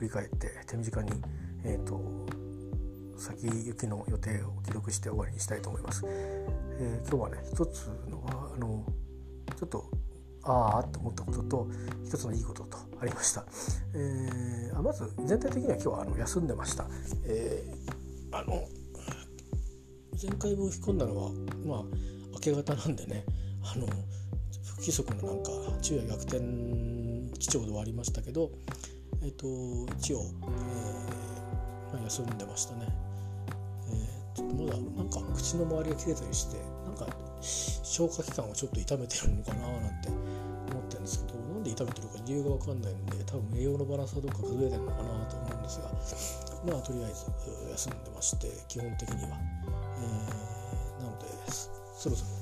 振り返って手短に、えーと、先行きの予定を記録して終わりにしたいと思います。えー、今日はね一つのはあのちょっとああと思ったことと一つのいいこととありました、えー、まず全体的には今日はあの休んでました、えー、あの前回分吹き込んだのはまあ明け方なんでねあの不規則のなんか昼夜逆転基調ではありましたけど、えーと、一応、えーまあ、休んでましたね、えー、ちょっとまだなんか口の周りが切れたりしてなんか消化器官をちょっと痛めてるのかななんて思ってるんですけどなんで痛めてるか理由が分かんないんで多分栄養のバランスはどっか崩れてるのかなと思うんですがまあとりあえず休んでまして基本的には、えー、なのでそろそろ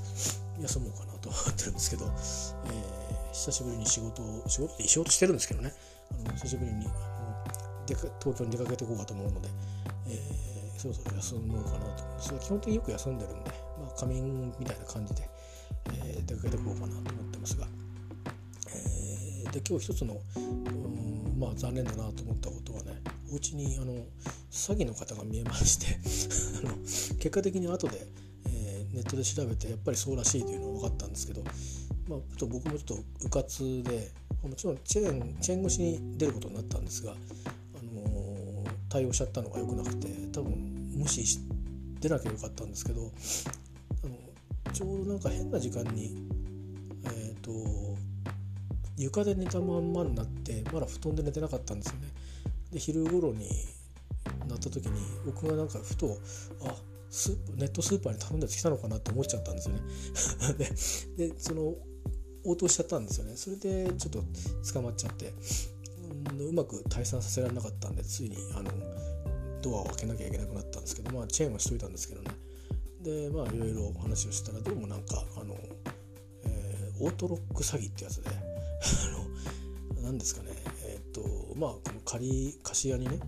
休もうかなと思ってるんですけど、えー、久しぶりに仕事を仕事仕事してるんですけどね。あの久しぶりにでか東京に出かけていこうかと思うので、えー、そろそろ休もうかなと思うんです。が基本的によく休んでるんで、まあ、仮眠みたいな感じで、えー、出かけていこうかなと思ってますが、えー、で今日一つのうんまあ残念だなと思ったことはねお家にあの詐欺の方が見えまして あの結果的に後でネットで調べてやっぱりそうらしいというのは分かったんですけど、まあ、ちょっと僕もちょっとうかつでもちろんチェーンチェーン越しに出ることになったんですが、あのー、対応しちゃったのが良くなくて多分無視し出なきゃよかったんですけどあのちょうどなんか変な時間に、えーと、床で寝たまんまになってまだ布団で寝てなかったんですよね。で昼頃になった時に僕がなんかふとあスネットスーパーに頼んだやつ来たのかなって思っちゃったんですよね。でその応答しちゃったんですよね。それでちょっと捕まっちゃって。うまく退散させられなかったんでついにあのドアを開けなきゃいけなくなったんですけどまあチェーンはしといたんですけどね。でまあいろいろ話をしたらどうもなんかあの、えー、オートロック詐欺ってやつであの何ですかね。えっ、とまあこの仮貸し屋にね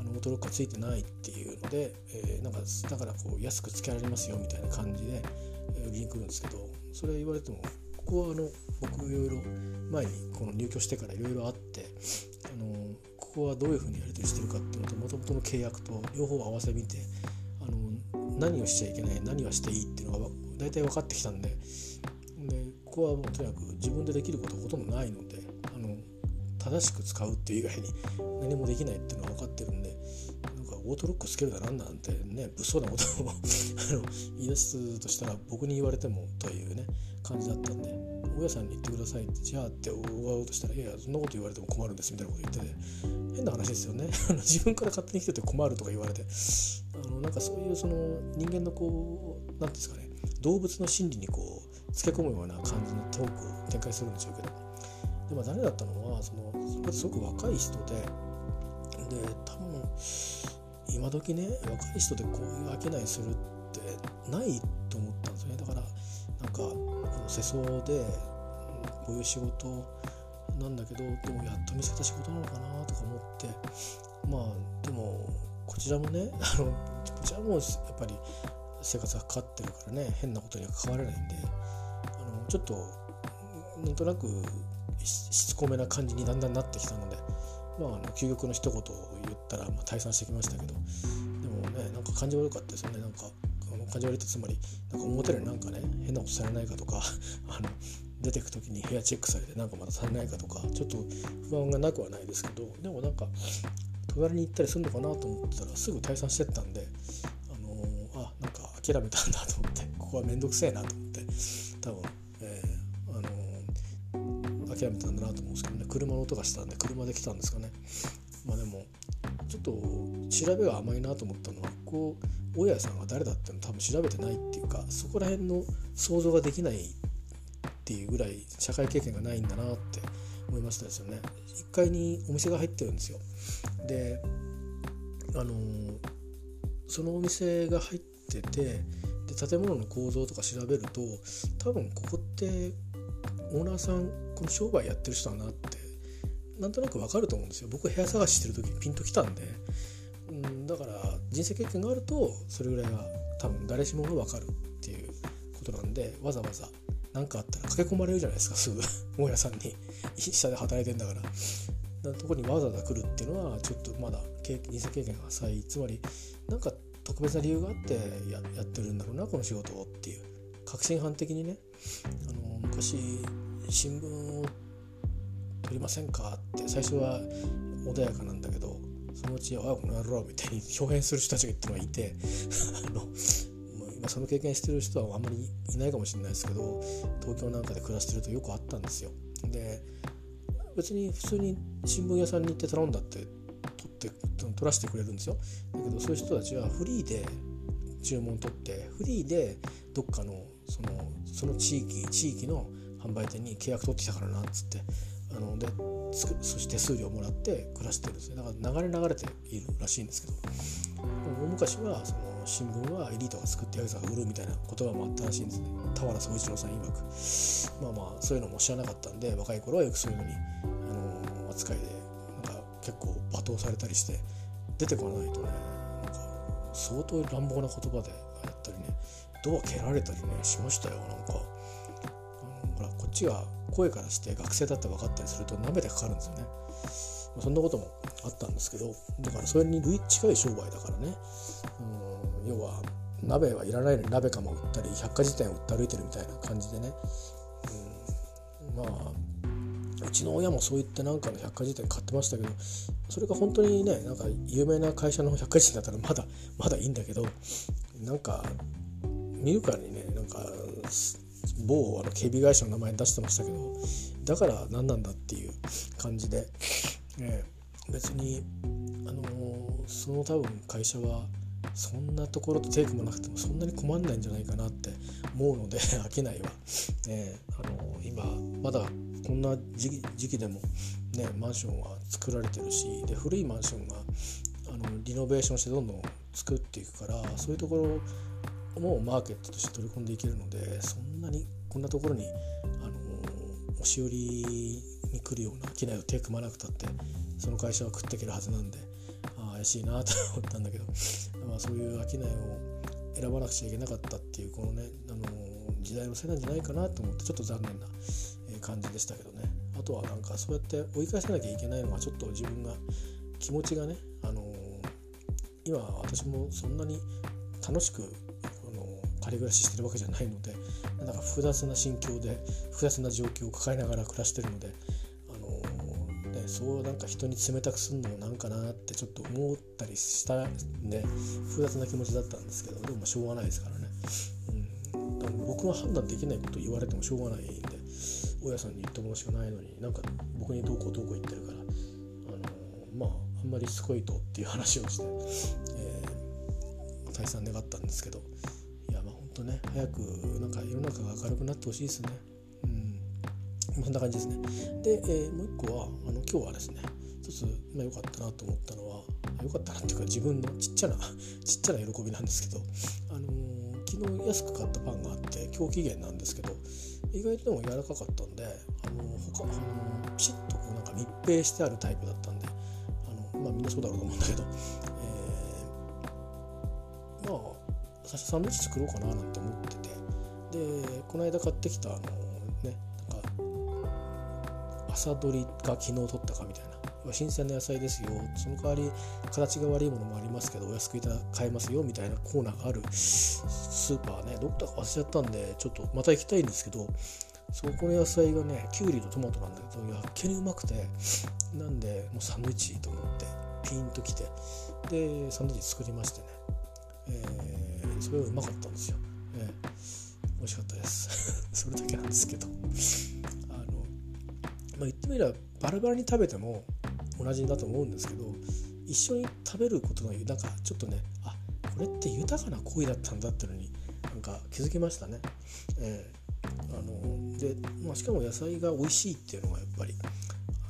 あのオートロックがついてないっていうで、えー、なんかだからこう安くつけられますよみたいな感じで、売りに来るんですけどそれ言われてもここはあの僕いろいろ前にこの入居してからいろいろあってあのここはどういうふうにやり取りしてるかっていうのともともとの契約と両方合わせ見てあの何をしちゃいけない何はしていいっていうのが大体分かってきたんででここはもうとにかく自分でできることほとんどないのであの正しく使うっていう以外に何もできないっていうのは分かってるんでオートロックつけるだなんなんてね物騒なことを言い出すとしたら僕に言われてもというね感じだったんで大家さんに言ってくださいってじゃあって終わろうとしたらいやそんなこと言われても困るんですみたいなこと言ってて変な話ですよね。自分から勝手に来てて困るとか言われてあのなんかそういうその人間のこう何ですかね動物の心理にこうつけ込むような感じのトークを展開するんでしょうけどでも誰だったのはそのすごく若い人でで多分今時ね若い人でこういう商いするってないと思ったんですよね。だからなんかこの世相でこういう仕事なんだけどでもやっと見つけた仕事なのかなとか思って。まあでもこちらもね あのこちらもやっぱり生活がかかってるからね変なことには関われないんであのちょっとなんとなくしつこめな感じにだんだんなってきたのでまあ、あの究極の一言を言ったら、まあ、退散してきましたけどでもねなんか感じ悪かったですよね。なんか感じ悪いってつまりなんか表でなんかね変なことされないかとか あの出てく時に部屋チェックされてなんかまたされないかとかちょっと不安がなくはないですけどでもなんか隣に行ったりするのかなと思ってたらすぐ退散してったんであのー、あなんか諦めたんだと思って ここは面倒くせえなと思って多分ええ、あの諦めたんだなと思うんですけど車の音がしたんで車で来たんですかね。まあでもちょっと調べが甘いなと思ったのはこう大家さんが誰だっての多分調べてないっていうかそこら辺の想像ができないっていうぐらい社会経験がないんだなって思いましたですよね。1階にお店が入ってるんですよ。であのそのお店が入っててで建物の構造とか調べると多分ここってオーナーさんこの商売やってる人だなってなんとなくわかると思うんですよ。僕部屋探ししてる時にピンときたんで、うん、だから人生経験があるとそれぐらいは多分誰しもがわかるっていうことなんでわざわざ何かあったら駆け込まれるじゃないですかすぐ。大家さんに。下で働いてんだから。なとこにわざわざ来るっていうのはちょっとまだ人生経験が浅い。つまりなんか特別な理由があってややってるんだろうなこの仕事をっていう。確信犯的にね。あの昔新聞を撮りませんか？って最初は穏やかなんだけどそのうち「あこの野郎」みたいに表現する人たちがってのがいてあの今その経験してる人はあんまりいないかもしれないですけど東京なんかで暮らしてるとよくあったんですよ。で別に普通に新聞屋さんに行って頼んだって取って取らせてくれるんですよ。だけどそういう人たちはフリーで注文取ってフリーでどっかのそのその地域地域の販売店に契約取ってきたからなっつってあのでそして数料もらって暮らしてるんですね。だから流れ流れているらしいんですけど。大昔はその新聞はエリートが作ってヤクザが売るみたいな言葉もあったらしいんですね。俵総一郎さん曰く。まあまあそういうのも知らなかったんで若い頃はよくそういうのに、あの扱いでなんか結構罵倒されたりして出てこないとねなんか相当乱暴な言葉でやったりねドア蹴られたりねしましたよ。なんかちが声からして学生だって分かったりすると舐めてかかるんですよね。そんなこともあったんですけどだからそれに類近い商売だからね。うん要は鍋はいらないのに鍋釜を売ったり百科事典を売って歩いてるみたいな感じでね、うん、まあうちの親もそう言ってなんかの百科事典買ってましたけどそれが本当にねなんか有名な会社の百科事典だったらまだまだいいんだけどなんか見るからにねなんか某あの警備会社の名前出してましたけどだから何なんだっていう感じで、えー、別に、あのー、その多分会社はそんなところと手組まなくてもそんなに困んないんじゃないかなって思うので飽きないわ、えー、あのー、今まだこんな時期でも、ね、マンションは作られてるしで古いマンションがあのリノベーションしてどんどん作っていくからそういうところもマーケットとして取り込んでいけるのでそんなにこんなところに、あの押し売りに来るような機内を手組まなくたってその会社は食っていけるはずなんであ怪しいなと思ったんだけど、まあ、そういう商いを選ばなくちゃいけなかったっていうこのね、あの時代のせいなんじゃないかなと思ってちょっと残念な感じでしたけどね。あとはなんかそうやって追い返さなきゃいけないのはちょっと自分が気持ちがね、あの今私もそんなに楽しく仮暮らししてるわけじゃないのでなんか複雑な心境で複雑な状況を抱えながら暮らしてるので、あのー、ね、そうなんか人に冷たくすんのもなんかなってちょっと思ったりしたんで複雑な気持ちだったんですけどでもしょうがないですからね、うん、だから僕が判断できないこと言われてもしょうがないんで大家さんに言ってもらうしかないのになんか僕にどうこうどうこう言ってるから、あのー、まああんまりすごいとっていう話をして、えー、退散願ったんですけどとね早くなんか世の中が明るくなってほしいですね。うん、そんな感じですね。で、えー、もう一個はあの今日はですね一つまあ、かったなと思ったのは良かったなっていうか自分のちっちゃな ちっちゃな喜びなんですけど、あのー、昨日安く買ったパンがあって今日期限なんですけど意外とでも柔らかかったんで、あのー、他、あのー、ピシッとこうなんか密閉してあるタイプだったんで、あのまあみんなそうだろうと思うんだけど、えー、まあ最初サンドイッチ作ろうかななんて思ってて。でこの間買ってきたあのねなんか朝どりが昨日取ったかみたいな。新鮮な野菜ですよ。その代わり形が悪いものもありますけどお安くいた買えますよみたいなコーナーがあるスーパーね。どっか忘れちゃったんでちょっとまた行きたいんですけどそこの野菜がねきゅうりとトマトなんだけどやっけにうまくてなんでもうサンドイッチと思ってピンときてでサンドイッチ作りましてね、えーそれはうまかったんですよ、えー、美味しかったです。それだけなんですけど。あの、まあ、言ってみればバラバラに食べても同じだと思うんですけど一緒に食べることのなんかちょっとねあこれって豊かな行為だったんだっていうのになんか気づきましたね。えー、あので、まあ、しかも野菜が美味しいっていうのがやっぱり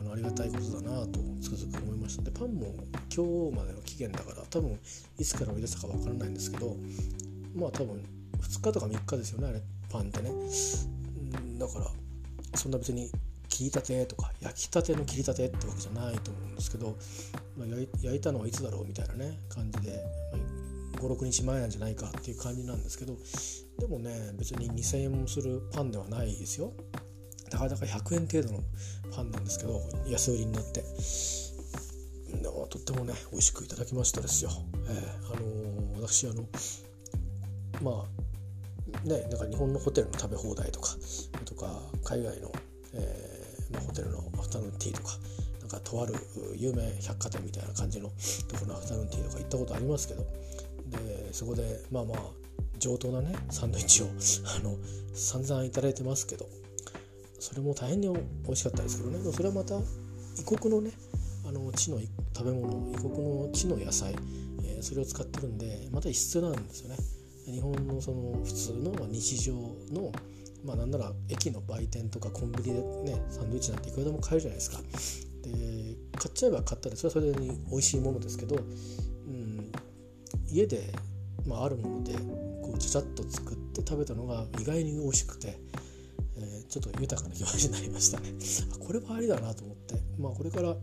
あのありがたいことだなとつくづく思いましたでパンも今日までの期限だから多分いつから売り出したか分からないんですけどまあ多分2日とか3日ですよねあれパンってねだからそんな別に切りたてとか焼きたての切りたてってわけじゃないと思うんですけど、まあ、焼いたのはいつだろうみたいなね感じで、まあ、56日前なんじゃないかっていう感じなんですけどでもね別に2,000円もするパンではないですよ。たかだか100円程度のパンなんですけど安売りになってとってもね美味しくいただきましたですよ。えー、あのー、私あのまあねなんか日本のホテルの食べ放題とかとか海外の、えーまあ、ホテルのアフタヌーンティーとかなんかとある有名百貨店みたいな感じのところのアフタヌーンティーとか行ったことありますけどでそこでまあまあ上等なねサンドイッチをあの散々頂いてますけどそれも大変に美味しかったですけどねそれはまた異国のねあの地の食べ物異国の地の野菜、えー、それを使ってるんでまた異質なんですよね。日本のその普通の日常のまあなんなら駅の売店とかコンビニでねサンドイッチなんていくらでも買えるじゃないですか。で買っちゃえば買ったらそれはそれに美味しいものですけど、うん、家で、まあ、あるものでこうちゃちゃっと作って食べたのが意外に美味しくて、ちょっと豊かな気持ちになりましたね。これはありだなと思って、まあ、これから、うん、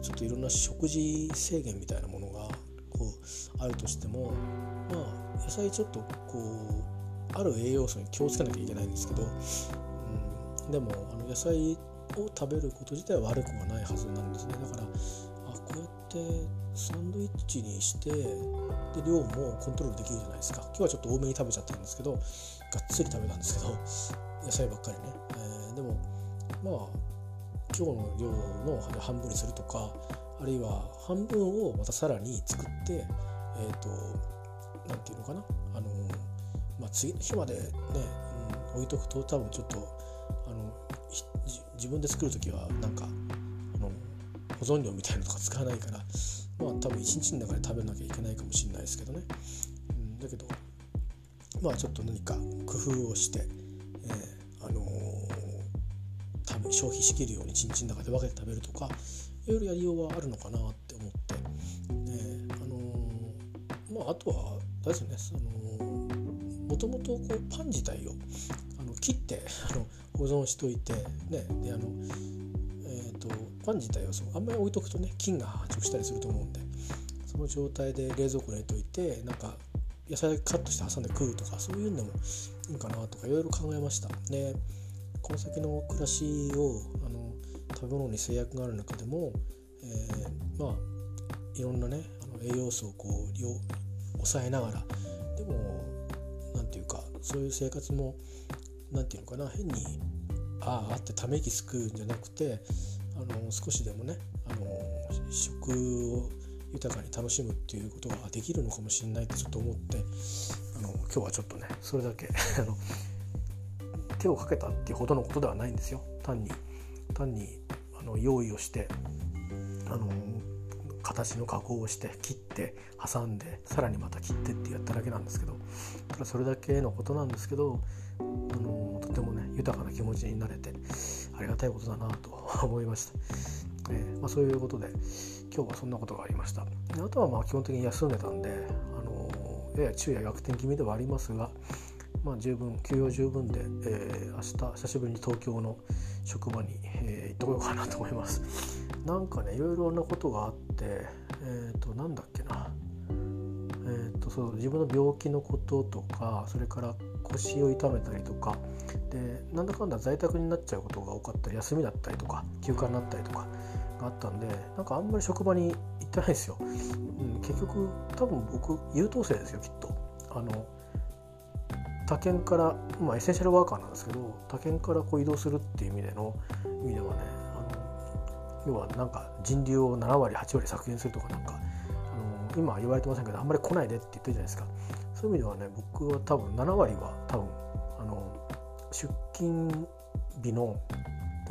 ちょっといろんな食事制限みたいなものがこうあるとしてもまあ野菜ちょっとこうある栄養素に気をつけなきゃいけないんですけど、うん、でもあの野菜を食べること自体は悪くはないはずなんですねだからあこうやってサンドイッチにしてで量もコントロールできるじゃないですか。今日はちょっと多めに食べちゃったんですけどがっつり食べたんですけど 野菜ばっかりね、えー、でもまあ今日の量の半分にするとかあるいは半分をまたさらに作ってえっ、ー、と何て言うのかな。あのまあ、次の日までね、うん、置いとくと多分ちょっとあの自分で作る時はなんかあの保存料みたいなのとか使わないからまあ多分一日の中で食べなきゃいけないかもしれないですけどね、うん、だけどまあちょっと何か工夫をして、えー、あのー、消費しきるように一日の中で分けて食べるとかいろいろやりようはあるのかなって思って、えー、あのー、まああとはあれですよね、そのもともとこうパン自体をあの切ってあの保存しといて、ね、であの、パン自体はそうあんまり置いとくとね菌が繁殖したりすると思うんでその状態で冷蔵庫に入れといてなんか野菜カットして挟んで食うとかそういうのもいいかなとかいろいろ考えました。でこの先の暮らしをあの食べ物に制約がある中でも、えー、まあいろんなねあの栄養素をこう抑えながらでも何て言うかそういう生活も何て言うのかな変にあああってため息つくうんじゃなくてあの少しでもねあの食を豊かに楽しむっていうことができるのかもしれないってちょっと思ってあの今日はちょっとねそれだけ あの手をかけたっていうほどのことではないんですよ。単に単にあの用意をしてあの形の加工をして切って挟んでさらにまた切ってってやっただけなんですけどただそれだけのことなんですけどあのとてもね豊かな気持ちになれてありがたいことだなと 思いました、えー、まあ、そういうことで今日はそんなことがありました。あとはまあ基本的に休んでたんで、あのやや昼夜逆転気味ではありますがまあ、十分休養十分で、えー、明日久しぶりに東京の職場に、えー、行ってこようかなと思います。なんかねいろいろなことがあってえっ、ー、となんだっけな。えーと、そう自分の病気のこととかそれから腰を痛めたりとかでなんだかんだ在宅になっちゃうことが多かったり休みだったりとか休暇になったりとかがあったんでなんかあんまり職場に行ってないですよ、うん、結局多分僕優等生ですよきっと。あの他県から、まあ、エッセンシャルワーカーなんですけど他県からこう移動するっていう意味での意味ではねあの要はなんか人流を7割8割削減するとかなんかあの今言われてませんけどあんまり来ないでって言ってるじゃないですか。そういう意味ではね僕は多分7割は多分あの出勤日の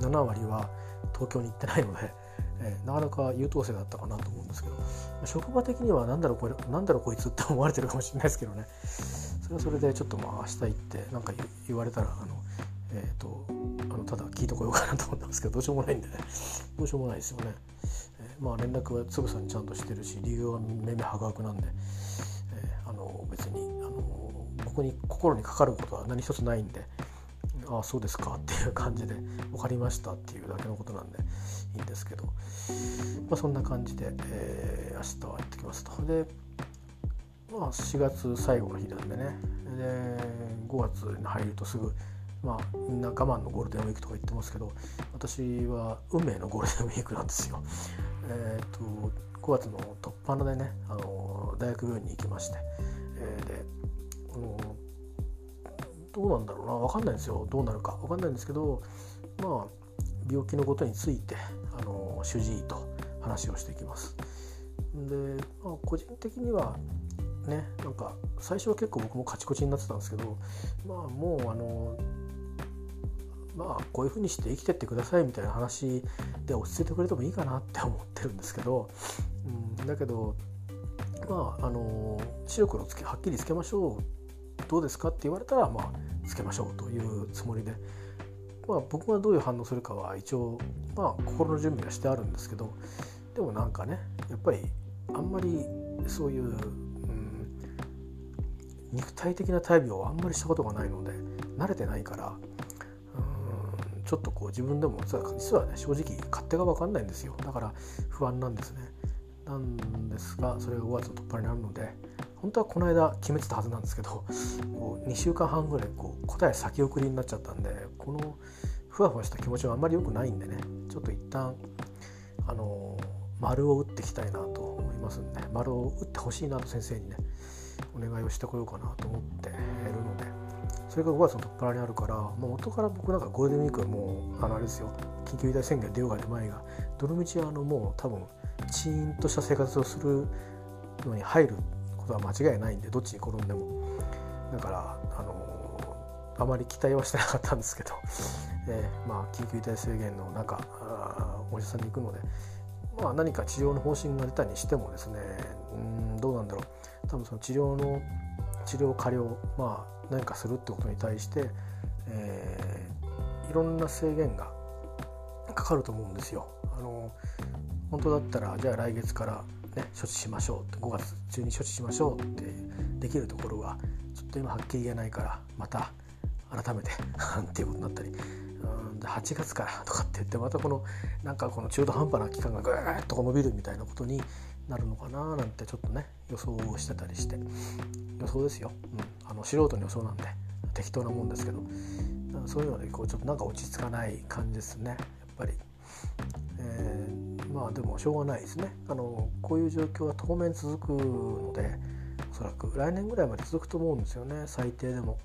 7割は東京に行ってないので、えー、なかなか優等生だったかなと思うんですけど職場的には何だろうこれ何だろうこいつって思われてるかもしれないですけどね。それはそれでちょっとまあ明日行って何か言われたらあの、えーと、あのただ聞いとこようかなと思ったんですけどどうしようもないんでね。どうしようもないですよね、えー、まあ連絡はつぶさにちゃんとしてるし理由はめめはがくなんで、僕に心にかかることは何一つないんでああそうですかっていう感じで分かりましたっていうだけのことなんでいいんですけど、まあ、そんな感じで、えー、明日は行ってきますと。でまあ4月最後の日なんでねで5月に入るとすぐまあみんな我慢のゴールデンウィークとか言ってますけど私は運命のゴールデンウィークなんですよ。え、ー、と5月の突破のでねあの大学病院に行きまして、のどうなんだろうな分かんないんですよどうなるか分かんないんですけどまあ病気のことについてあの主治医と話をしていきます。で、まあ、個人的にはねなんか最初は結構僕もカチコチになってたんですけどまあもうあのまあこういうふうにして生きてってくださいみたいな話で落ち着いてくれてもいいかなって思ってるんですけど、うん、だけどまああの白黒つけはっきりつけましょうどうですか？って言われたらまあつけましょうというつもりで、まあ、僕がどういう反応するかは一応まあ心の準備がしてあるんですけどでもなんかねやっぱりあんまりそういう、うん、肉体的な大病はあんまりしたことがないので慣れてないからちょっとこう自分でも実はね正直勝手が分かんないんですよ。だから不安なんですね。なんですがそれが5月の突破になるので本当はこの間決めてたはずなんですけどこう2週間半ぐらいこう答え先送りになっちゃったんでこのふわふわした気持ちはあんまり良くないんでねちょっと一旦あの丸を打っていきたいなと思いますんで丸を打ってほしいなと先生にねお願いをしてこようかなと思っているのでそれが5月の突破にあるから、まあ、元から僕なんかゴールデンウィークはもうあのあれですよ緊急事態宣言出ようが出まいがどのみちあのもう多分チーンとした生活をするのに入ることは間違いないんでどっちに転んでもだからあのあまり期待はしてなかったんですけど、えー、まあ緊急事態宣言の中お医者さんに行くので、まあ、何か治療の方針が出たにしてもですねうんどうなんだろう多分その治療の治療過料まあ何かするってことに対して、えー、いろんな制限がかかると思うんですよ。あの本当だったらじゃあ来月からね処置しましょうって5月中に処置しましょうってできるところがちょっと今はっきり言えないからまた改めて っていうことになったりうん8月からとかって言ってまたこのなんかこの中途半端な期間がぐーっと伸びるみたいなことになるのかななんてちょっとね予想をしてたりして予想ですよ、うん、あの素人の予想なんで適当なもんですけどそういうのでこうちょっとなんか落ち着かない感じですねやっぱり、えー、まあでもしょうがないですねあのこういう状況は当面続くのでおそらく来年ぐらいまで続くと思うんですよね最低でも。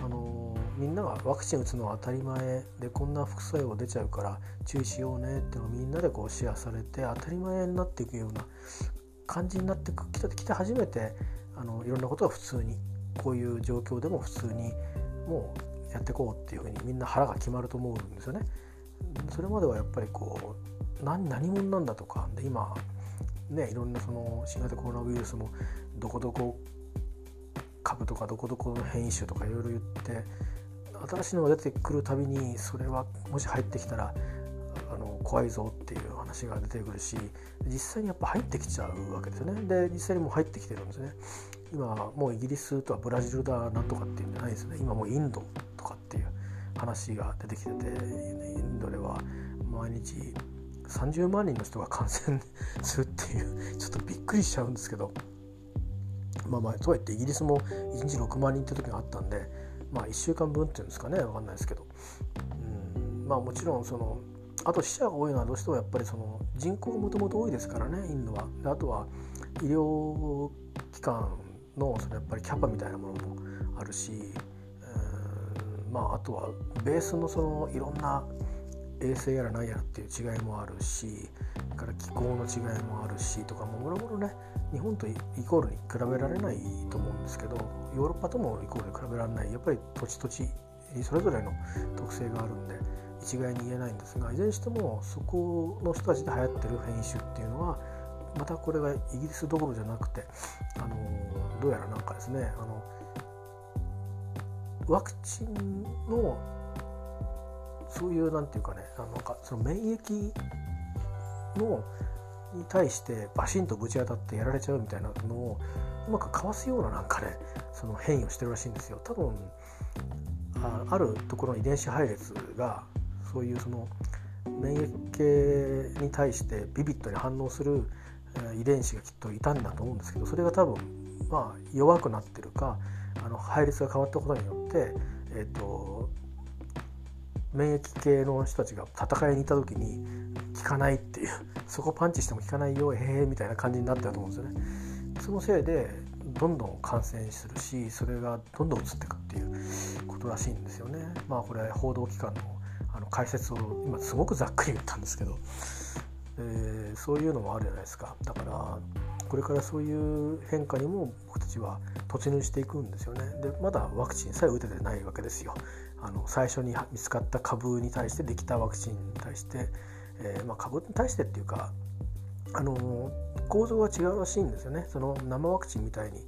あのみんながワクチン打つのは当たり前でこんな副作用出ちゃうから注意しようねってのをみんなでこうシェアされて当たり前になっていくような感じになってきたきて初めてあのいろんなことが普通にこういう状況でも普通にもうやっていこうっていうふうにみんな腹が決まると思うんですよね。それまではやっぱりこう何何者なんだとかで今ねいろんなその新型コロナウイルスもどこどこ株とかどこどこの変異種とかいろいろ言って新しいのが出てくるたびにそれはもし入ってきたらあの怖いぞっていう話が出てくるし実際にやっぱ入ってきちゃうわけですよね。で実際にもう入ってきてるんですね。今もうイギリスとはブラジルだなんとかっていうんじゃないですね。今もうインドとかっていう話が出てきててインドでは毎日30万人の人が感染するっていうちょっとびっくりしちゃうんですけどまあまあとはいってイギリスも1日6万人って時があったんでまあ1週間分っていうんですかね分かんないですけどうんまあもちろんそのあと死者が多いのはどうしてもやっぱりその人口がもともと多いですからねインドは。であとは医療機関のそのやっぱりキャパみたいなものもあるし、まああとはベースのそのいろんな衛生やら何やらっていう違いもあるしから気候の違いもあるしとかもろもろね日本とイコールに比べられないと思うんですけどヨーロッパともイコールに比べられないやっぱり土地土地それぞれの特性があるんで一概に言えないんですがいずれにしてもそこの人たちで流行ってる変異種っていうのはまたこれがイギリスどころじゃなくてあのどうやらなんかですねあのワクチンのそういうなんていうかねあのかその免疫のに対してバシンとぶち当たってやられちゃうみたいなのをうまくかわすようななんかねその変異をしてるらしいんですよ。多分ああるところの遺伝子配列がそういうその免疫系に対してビビッドに反応する遺伝子がきっといたんだと思うんですけどそれが多分まあ弱くなってるかあの配列が変わったことによって、えーと免疫系の人たちが戦いに行った時に効かないっていうそこパンチしても効かないよへえみたいな感じになったと思うんですよね。そのせいでどんどん感染するしそれがどんどん移っていくっていうことらしいんですよね。まあこれ報道機関のあの解説を今すごくざっくり言ったんですけど、えー、そういうのもあるじゃないですか。だからこれからそういう変化にも僕たちは突入していくんですよね。でまだワクチンさえ打ててないわけですよ。あの最初に見つかった株に対してできたワクチンに対して、えー、まあ、株に対してっていうかあの構造が違うらしいんですよね。その生ワクチンみたいに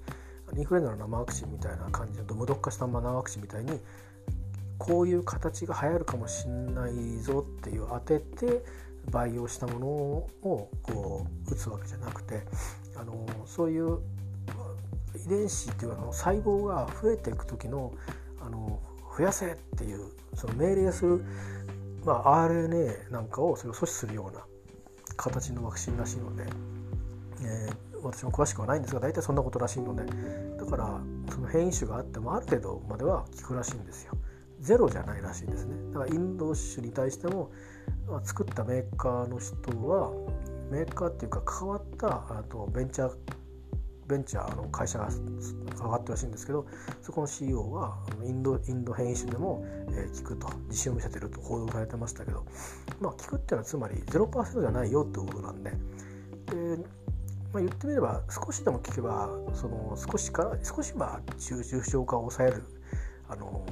インフルエンザの生ワクチンみたいな感じの無毒化した生ワクチンみたいにこういう形が流行るかもしんないぞっていう当てて培養したものをこう打つわけじゃなくてあのそういう遺伝子っていうの細胞が増えていく時のあの増やせっていうその命令する、まあ、RNA なんかをそれを阻止するような形のワクチンらしいので、えー、私も詳しくはないんですが大体そんなことらしいのでだからその変異種があってもある程度までは効くらしいんですよ。ゼロじゃないらしいんですね。だからインド種に対しても、まあ、作ったメーカーの人はメーカーっていうか関わったあとベンチャーベンチャーの会社が関わってるらしいんですけどそこの CEO はインドインド変異種でも、えー、効くと自信を見せてると報道されてましたけどまあ効くっていうのはつまり0%じゃないよってことなんでで、まあ、言ってみれば少しでも効けばその少しから少しは重症化を抑えるあの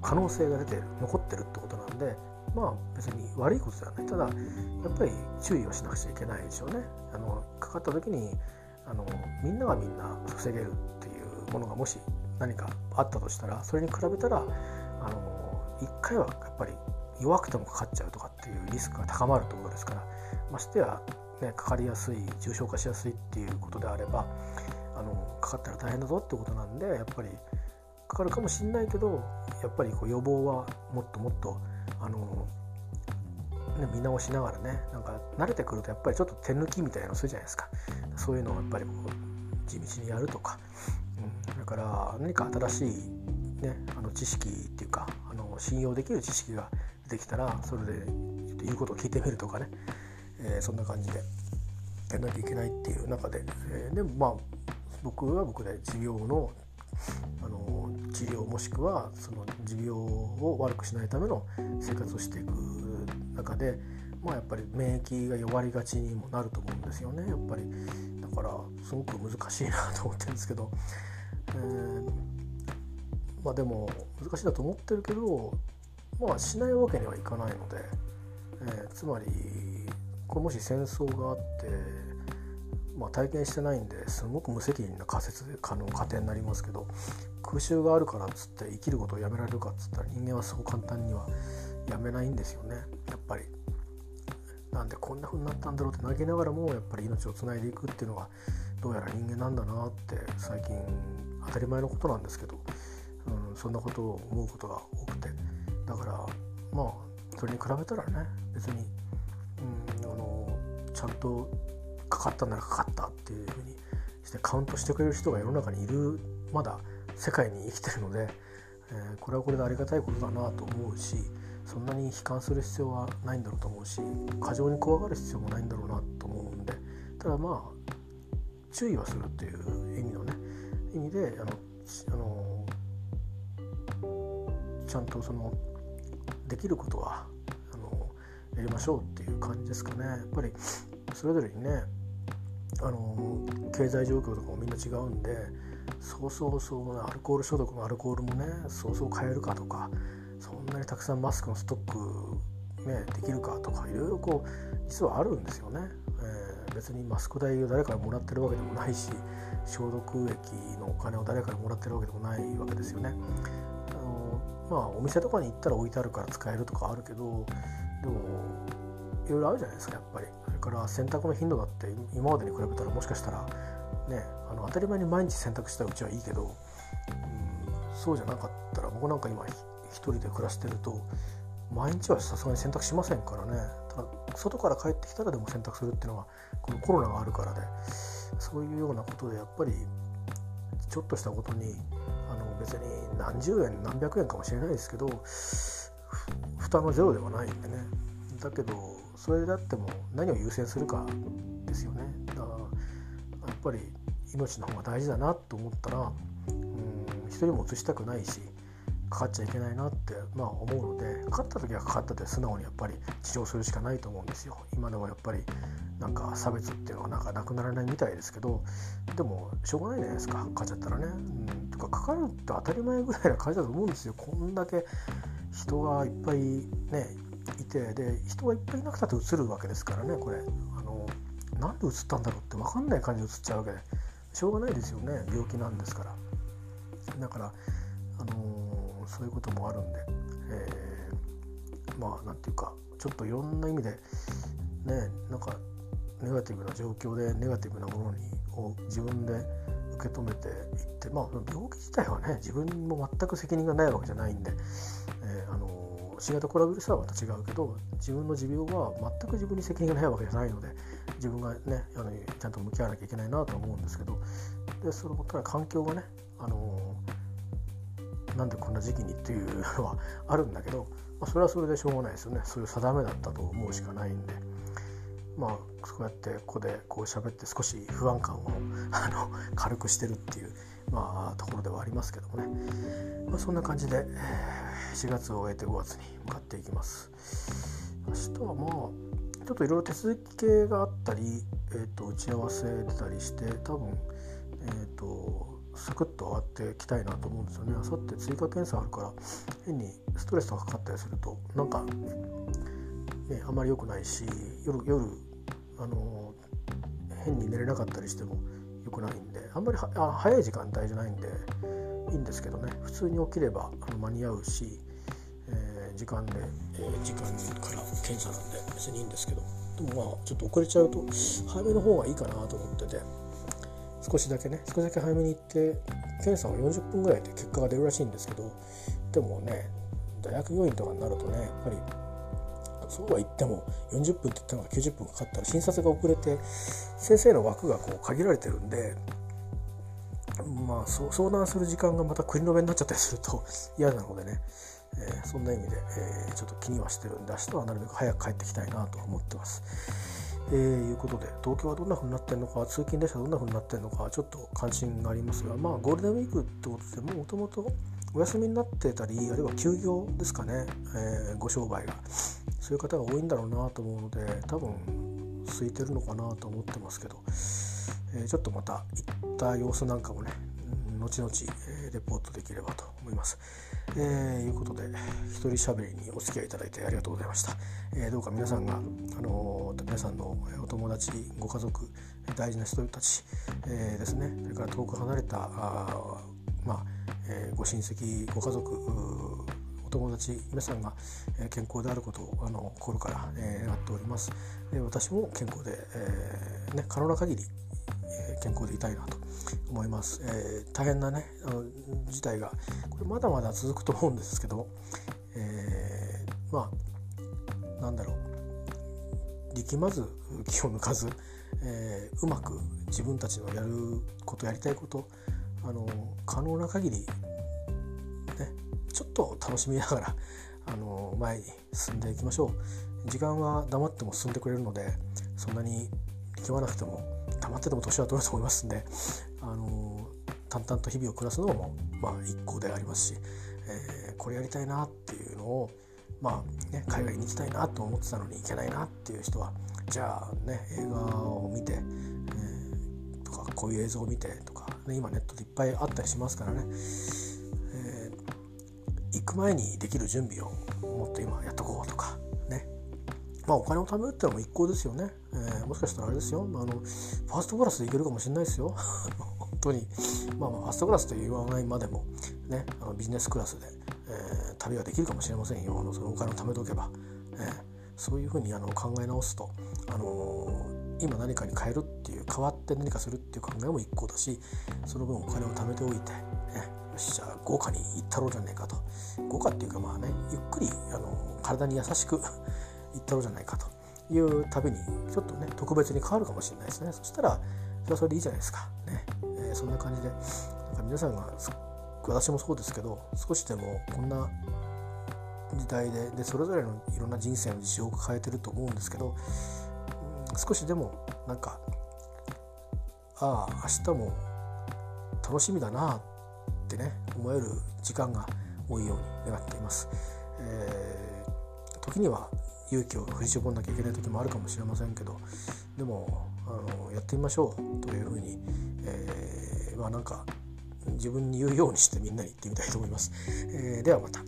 可能性が出て残ってるってことなんでまあ別に悪いことではないただやっぱり注意をしなくちゃいけないでしょうね。あのかかった時にあのみんながみんな防げるっていうものがもし何かあったとしたらそれに比べたらあの1回はやっぱり弱くてもかかっちゃうとかっていうリスクが高まるところですからましてや、ね、かかりやすい重症化しやすいっていうことであればあのかかったら大変だぞってことなんでやっぱりかかるかもしんないけどやっぱりこう予防はもっともっとあのね、見直しながらねなんか慣れてくるとやっぱりちょっと手抜きみたいなのするじゃないですか。そういうのをやっぱりこう地道にやるとか、うん、だから何か新しい、ね、あの知識っていうかあの信用できる知識が出てきたらそれで言うことを聞いてみるとかね、えー、そんな感じで。やらなきゃいけないっていう中で、えー、でもまあ僕は僕で授業のあの治療もしくはその持病を悪くしないための生活をしていく中で、まあ、やっぱり免疫が弱りがちにもなると思うんですよねやっぱりだからすごく難しいなと思ってるんですけど、えー、まあでも難しいなと思ってるけどまあしないわけにはいかないので、えー、つまりこれもし戦争があってまあ、体験してないんですごく無責任な仮説で可能過程になりますけど空襲があるからっつって生きることをやめられるかっつったら人間はそう簡単にはやめないんですよね。なんでこんな風になったんだろうって泣きながらもやっぱり命をつないでいくっていうのがどうやら人間なんだなって最近当たり前のことなんですけど、うん、そんなことを思うことが多くて。だからまあそれに比べたらね別に、うん、あのちゃんとかかったならかかったっていうふうにしてカウントしてくれる人が世の中にいるまだ世界に生きてるので、えー、これはこれでありがたいことだなと思うしそんなに悲観する必要はないんだろうと思うし過剰に怖がる必要もないんだろうなと思うんでただまあ注意はするっていう意味のね意味であのあのちゃんとそのできることはあのやりましょうっていう感じですかね。やっぱりそれぞれにねあの経済状況とかもみんな違うんでそうそうそうアルコール消毒のアルコールもねそうそう買えるかとかそんなにたくさんマスクのストック、ね、できるかとかいろいろこう実はあるんですよね、えー、別にマスク代を誰からもらってるわけでもないし消毒液のお金を誰からもらってるわけでもないわけですよね。あのまあお店とかに行ったら置いてあるから使えるとかあるけどでもいろいろあるじゃないですかやっぱり。それから洗濯の頻度だって今までに比べたらもしかしたらねあの当たり前に毎日洗濯したうちはいいけど、うん、そうじゃなかったら僕なんか今一人で暮らしてると毎日はさすがに洗濯しませんからね。ただ外から帰ってきたらでも洗濯するっていうのはこのコロナがあるからでそういうようなことでやっぱりちょっとしたことにあの別に何十円何百円かもしれないですけど負担はゼロではないんでね。だけどそれであっても何を優先するかですよね。だからやっぱり命の方が大事だなと思ったらうん人も移したくないしかかっちゃいけないなってまあ思うのでかかった時はかかったで素直にやっぱり治療するしかないと思うんですよ。今ではやっぱりなんか差別っていうのはなんかなくならないみたいですけどでもしょうがないじゃないですか。かかっちゃったらね。うん。とかかかるって当たり前ぐらいな感じだと思うんですよ。こんだけ人がいっぱいねいてで人がいっぱいいなくたって映るわけですからねこれ。あのなんで映ったんだろうって分かんない感じで映っちゃうわけでしょうがないですよね。病気なんですから。だからあのそういうこともあるんで、えー、まあなんていうかちょっといろんな意味でねなんかネガティブな状況でネガティブなものにを自分で受け止めていってまあ病気自体はね自分も全く責任がないわけじゃないんで、えー、あの新型コロナウイルスはまた違うけど自分の持病は全く自分に責任がないわけじゃないので自分がねあのちゃんと向き合わなきゃいけないなと思うんですけどでそのただ環境がねあのなんでこんな時期にっていうのはあるんだけど、まあ、それはそれでしょうがないですよね。そういう定めだったと思うしかないんで。まあこうやってここでこう喋って少し不安感を あの軽くしてるっていう、まあ、ところではありますけどもね、まあ、そんな感じで4月を終えて5月に向かっていきます。明日はまあちょっといろいろ手続き系があったり、えー、と打ち合わせ出たりして多分えっ、ー、とサクッと上がっていきたいなと思うんですよね。あさって追加検査あるから変にストレスとかかかったりするとなんか、ね、あまり良くないし夜夜あの変に寝れなかったりしても良くないんであんまりあ早い時間帯じゃないんでいいんですけどね。普通に起きればあの間に合うし、えー、時間で、えー、時間から検査なんで別にいいんですけど。でもまあちょっと遅れちゃうと早めの方がいいかなと思ってて。少しだけね少しだけ早めに行って検査は40分ぐらいで結果が出るらしいんですけどでもね大学病院とかになるとねやっぱりそうは言っても40分って言ったのが90分かかったら診察が遅れて先生の枠がこう限られてるんでまあ相談する時間がまた繰り延べになっちゃったりすると 嫌なのでね、えー、そんな意味で、えー、ちょっと気にはしてるんで明日はなるべく早く帰ってきたいなと思ってます。えー、いうことで東京はどんな風になってるのか通勤列車どんな風になってるのかちょっと関心がありますがまあゴールデンウィークってことでもともとお休みになってたりあるいは休業ですかね、えー、ご商売がそういう方が多いんだろうなと思うので多分空いてるのかなと思ってますけど、えー、ちょっとまた行った様子なんかもね後々、え、レポートできればと思います。えー、いうことで一人しゃべりにお付き合いいただいてありがとうございました。えー、どうか皆さんが、あの、皆さんのお友達ご家族大事な人たち、えー、ですねそれから遠く離れたあ、まあえー、ご親戚ご家族お友達皆さんが健康であることをあの心から、え、願っております。私も健康で、えーね、可能な限り健康でいたいなと思います。えー、大変なねあの事態がこれまだまだ続くと思うんですけど、えー、まあなんだろう力まず気を抜かず、えー、うまく自分たちのやることやりたいことあの可能な限りねちょっと楽しみながらあの前に進んでいきましょう時間は黙っても進んでくれるのでそんなに力まなくても黙ってても年は取ると思いますんで、あの淡々と日々を暮らすのも、まあ、一向でありますし、えー、これやりたいなっていうのを、まあね、海外に行きたいなと思ってたのに行けないなっていう人はじゃあね映画を見て、えー、とかこういう映像を見てとか、ね、今ネットでいっぱいあったりしますからね、えー、行く前にできる準備をもっと今やっとこうとかまあお金を貯めるってのも一向ですよね、えー、もしかしたらあれですよ。あのファーストクラスで行けるかもしれないですよ。本当に。まあまあファーストクラスと言わないまでもねあのビジネスクラスで、えー、旅はできるかもしれませんよ。あのそのお金を貯めとけば、えー、そういうふうにあの考え直すと、あのー、今何かに変えるっていう変わって何かするっていう考えも一向だしその分お金を貯めておいて、ね、よしじゃあ豪華に行ったろうじゃねえかと。豪華っていうかまあねゆっくりあの体に優しく行ったろうじゃないかという旅にちょっとね特別に変わるかもしれないですね。そしたらそれはそれでいいじゃないですか。ね、えー、そんな感じで。なんか皆さんが私もそうですけど少しでもこんな時代ででそれぞれのいろんな人生の事情を抱えてると思うんですけど、うん、少しでもなんかああ明日も楽しみだなってね思える時間が多いように願っています。えー、時には勇気を振り絞んなきゃいけない時もあるかもしれませんけどでもあのやってみましょうというふうに、えー、まあなんか自分に言うようにしてみんなに言ってみたいと思います。えー、ではまた。